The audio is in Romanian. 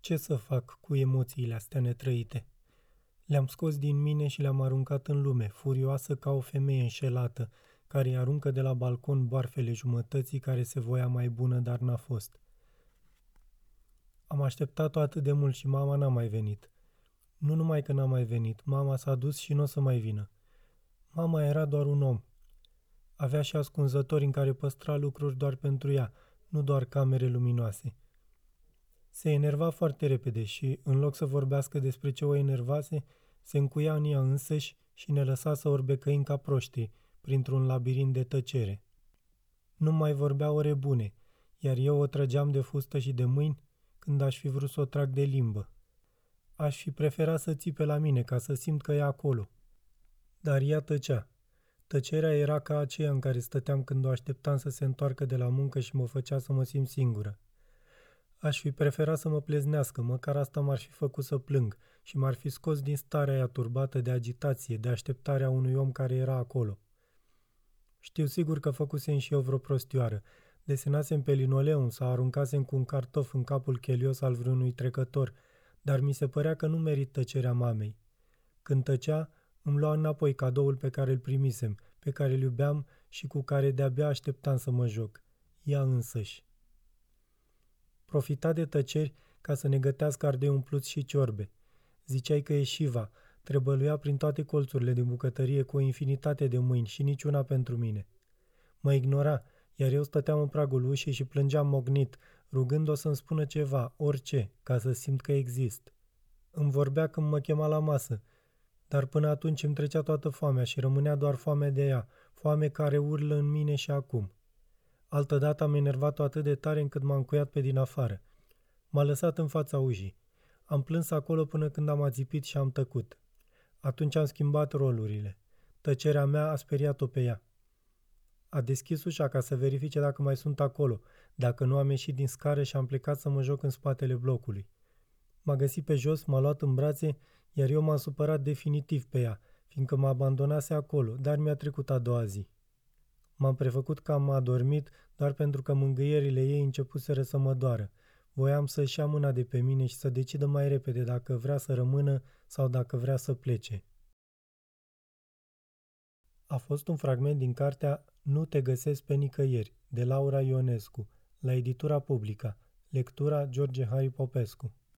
Ce să fac cu emoțiile astea netrăite? Le-am scos din mine și le-am aruncat în lume, furioasă ca o femeie înșelată, care îi aruncă de la balcon boarfele jumătății care se voia mai bună, dar n-a fost. Am așteptat-o atât de mult și mama n-a mai venit. Nu numai că n-a mai venit, mama s-a dus și nu o să mai vină. Mama era doar un om. Avea și ascunzători în care păstra lucruri doar pentru ea, nu doar camere luminoase. Se enerva foarte repede și, în loc să vorbească despre ce o enervase, se încuia în ea însăși și ne lăsa să orbecăim ca proștii, printr-un labirint de tăcere. Nu mai vorbea ore bune, iar eu o trăgeam de fustă și de mâini când aș fi vrut să o trag de limbă. Aș fi preferat să țipe la mine ca să simt că e acolo. Dar ea tăcea. Tăcerea era ca aceea în care stăteam când o așteptam să se întoarcă de la muncă și mă făcea să mă simt singură. Aș fi preferat să mă pleznească, măcar asta m-ar fi făcut să plâng și m-ar fi scos din starea aia turbată de agitație, de așteptarea unui om care era acolo. Știu sigur că făcusem și eu vreo prostioară. Desenasem pe linoleum sau aruncasem cu un cartof în capul chelios al vreunui trecător, dar mi se părea că nu merit tăcerea mamei. Când tăcea, îmi lua înapoi cadoul pe care îl primisem, pe care îl iubeam și cu care de-abia așteptam să mă joc. Ea însăși. Profita de tăceri ca să ne gătească ardei umpluți și ciorbe. Ziceai că e Shiva, trebăluia prin toate colțurile din bucătărie cu o infinitate de mâini și niciuna pentru mine. Mă ignora, iar eu stăteam în pragul ușii și plângeam mognit, rugând-o să-mi spună ceva, orice, ca să simt că exist. Îmi vorbea când mă chema la masă, dar până atunci îmi trecea toată foamea și rămânea doar foame de ea, foame care urlă în mine și acum. Altădată am enervat-o atât de tare încât m-am cuiat pe din afară. M-a lăsat în fața ușii. Am plâns acolo până când am ațipit și am tăcut. Atunci am schimbat rolurile. Tăcerea mea a speriat-o pe ea. A deschis ușa ca să verifice dacă mai sunt acolo, dacă nu am ieșit din scară și am plecat să mă joc în spatele blocului. M-a găsit pe jos, m-a luat în brațe, iar eu m-am supărat definitiv pe ea, fiindcă mă abandonase acolo, dar mi-a trecut a doua zi. M-am prefăcut că am adormit doar pentru că mângâierile ei începuseră să mă doară. Voiam să-și ia mâna de pe mine și să decidă mai repede dacă vrea să rămână sau dacă vrea să plece. A fost un fragment din cartea Nu te găsesc pe nicăieri, de Laura Ionescu, la editura publică, lectura George Harry Popescu.